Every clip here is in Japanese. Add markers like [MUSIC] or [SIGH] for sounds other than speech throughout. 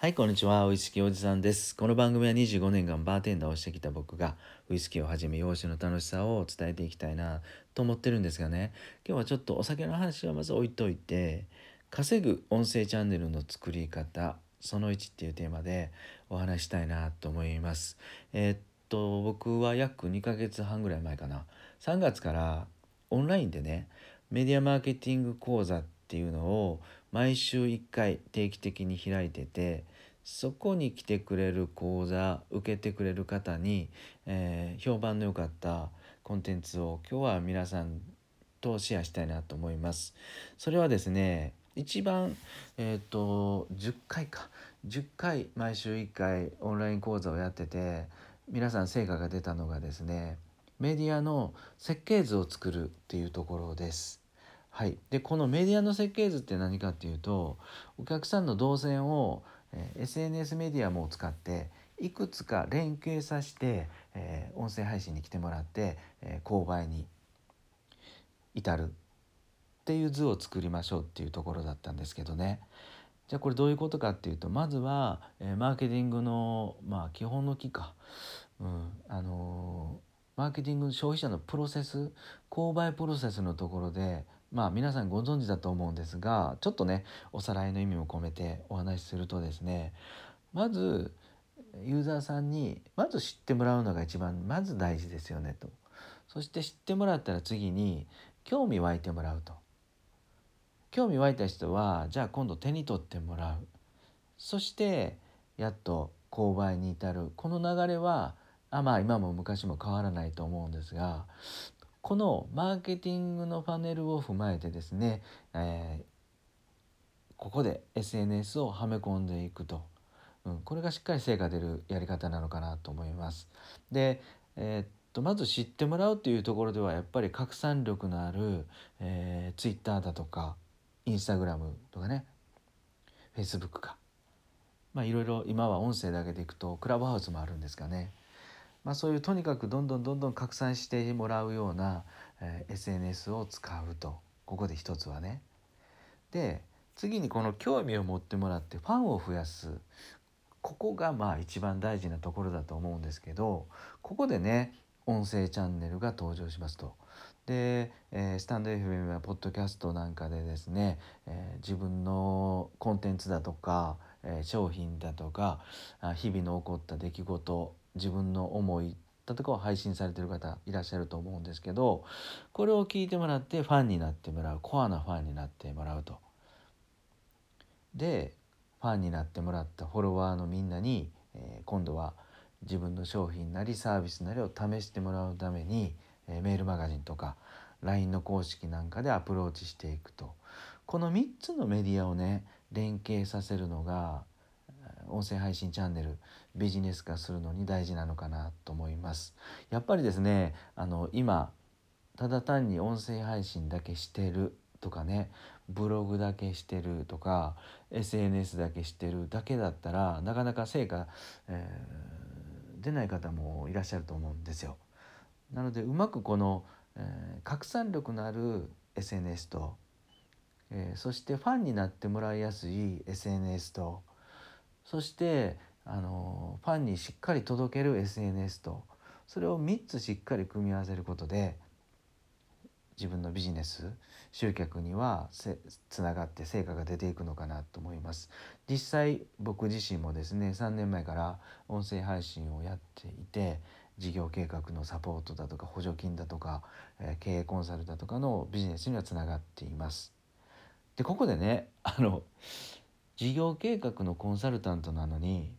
はい、こんにちは。ウイスキーおじさんです。この番組は25年間バーテンダーをしてきた僕がウイスキーをはじめ洋酒の楽しさを伝えていきたいなと思ってるんですがね、今日はちょっとお酒の話はまず置いといて、稼ぐ音声チャンネルの作り方、その1っていうテーマでお話したいなと思います。えーっと、僕は約2ヶ月半ぐらい前かな、3月からオンラインでね、メディアマーケティング講座ってていうのを毎週1回定期的に開いててそこに来てくれる講座受けてくれる方に、えー評判の良かったコンテンツを今日は皆さんとシェアしたいなと思います。それはですね一番えっ、と10回か10回毎週1回オンライン講座をやってて皆さん成果が出たのがですねメディアの設計図を作るっていうところです。はい、でこのメディアの設計図って何かっていうとお客さんの動線を、えー SNS メディアも使っていくつか連携させて、えー音声配信に来てもらって、えー購買に至る。っていう図を作りましょうっていうところだったんですけどね。じゃあこれどういうことかっていうとまずは、えマーケティングのまあ基本の木か、うん、あのマーケティング消費者のプロセス購買プロセスのところでまあ皆さんご存知だと思うんですがちょっとねおさらいの意味も込めてお話しするとですねまずユーザーさんにまず知ってもらうのが一番まず大事ですよねと。そして知ってもらったら次に興味湧いてもらうと。興味湧いた人はじゃあ今度手に取ってもらう。そしてやっと購買に至る。この流れはあまあ今も昔も変わらないと思うんですがこのマーケティングのパネルを踏まえてですね、えーここで SNS をはめ込んでいくと、うん、これがしっかり成果出るやり方なのかなと思います。で、えーっとまず知ってもらうというところではやっぱり拡散力のある、えー、Twitter だとか Instagram とかね Facebook かまあいろいろ今は音声だけでいくとクラブハウスもあるんですかね。まあ、そういうとにかくどんどんどんどん拡散してもらうような、えー SNS を使うとここで一つはね。で次にこの興味を持ってもらってファンを増やすここがまあ一番大事なところだと思うんですけどここでね音声チャンネルが登場しますと。で、えースタンド FM やポッドキャストなんかでですね、えー自分のコンテンツだとか、えー商品だとか日々の起こった出来事自分の思いだとかを配信されてる方いらっしゃると思うんですけどこれを聞いてもらってファンになってもらうコアなファンになってもらうと。でファンになってもらったフォロワーのみんなに、えー今度は自分の商品なりサービスなりを試してもらうために、えーメールマガジンとか LINE の公式なんかでアプローチしていくとこの3つのメディアをね連携させるのが音声配信チャンネルビジネス化するのに大事なのかなと思います。やっぱりですねあの今ただ単に音声配信だけしてるとかねブログだけしてるとか SNS だけしてるだけだったらなかなか成果、えー出ない方もいらっしゃると思うんですよ。なのでうまくこの、えー拡散力のある SNS と、えーそしてファンになってもらいやすい SNS とそしてあのファンにしっかり届ける SNS とそれを3つしっかり組み合わせることで自分のビジネス集客にはせつながって成果が出ていくのかなと思います。実際僕自身もですね3年前から音声配信をやっていて事業計画のサポートだとか補助金だとか、えー経営コンサルだとかのビジネスにはつながっています。でここでねあの事業計画のコンサルタントなのに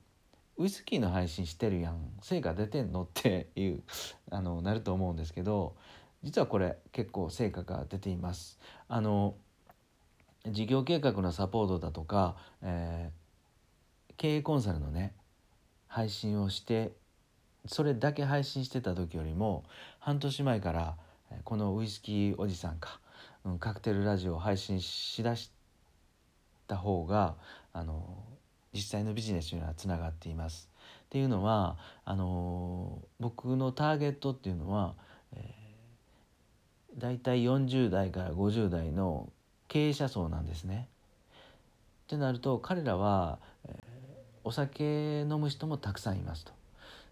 ウイスキーの配信してるやん成果出てんのっていう [LAUGHS] あのなると思うんですけど実はこれ結構成果が出ています。あの事業計画のサポートだとか、えー経営コンサルのね配信をしてそれだけ配信してた時よりも半年前からえこのウイスキーおじさんか、うん、カクテルラジオを配信しだした方があの実際のビジネスにはつながっています。っていうのはあの僕のターゲットっていうのは、えー、大体40代から50代の経営者層なんですね。ってなると彼らは、えーお酒飲む人もたくさんいますと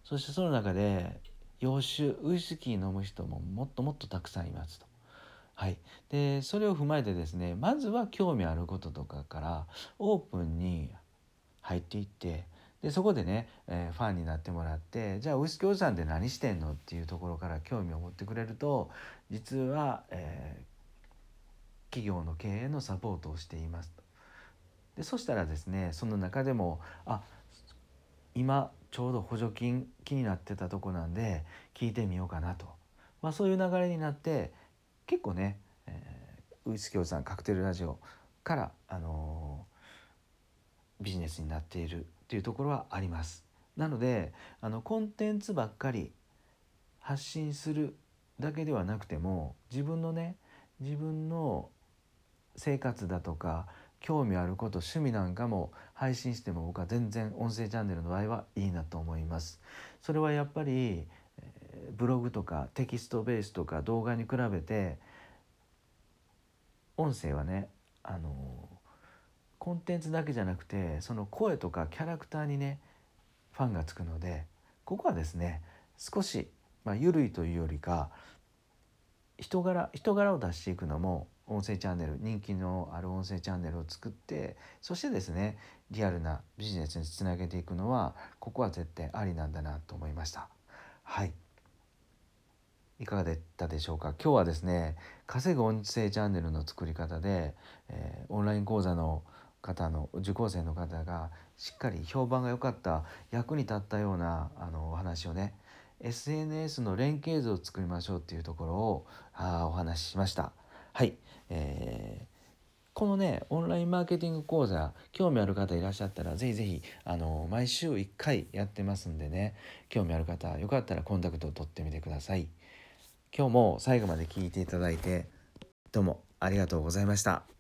そしてその中で洋酒ウイスキー飲む人ももっともっとたくさんいますと。はい、でそれを踏まえてですねまずは興味あることとかからオープンに入っていってでそこでね、えー、ファンになってもらってじゃあウイスキーおじさんって何してんのっていうところから興味を持ってくれると実は、えー、企業の経営のサポートをしていますと。でそしたらですねその中でもあ今ちょうど補助金気になってたとこなんで聞いてみようかなと、まあ、そういう流れになって結構ね、えー、ウイスキーおじさんカクテルラジオから、あのー、ビジネスになっているっていうところはあります。なのであのコンテンツばっかり発信するだけではなくても自分のね自分の生活だとか興味あること趣味なんかも配信しても僕は全然音声チャンネルの場合はいいなと思います。それはやっぱりブログとかテキストベースとか動画に比べて音声はねあのコンテンツだけじゃなくてその声とかキャラクターにねファンがつくのでここはですね少し、まあ、緩いというよりか人柄人柄を出していくのも音声チャンネル人気のある音声チャンネルを作ってそしてですねリアルなビジネスにつなげていくのはここは絶対ありなんだなと思いました。はい。いかがだったでしょうか？今日はですね稼ぐ音声チャンネルの作り方で、えー、オンライン講座の方の受講生の方がしっかり評判が良かった役に立ったようなあのお話をね SNS の連携図を作りましょうっていうところをあお話ししました。はい、えー、このねオンラインマーケティング講座興味ある方いらっしゃったら是非是非あの毎週1回やってますんでね興味ある方よかったらコンタクトを取ってみてください。今日も最後まで聞いていただいてどうもありがとうございました。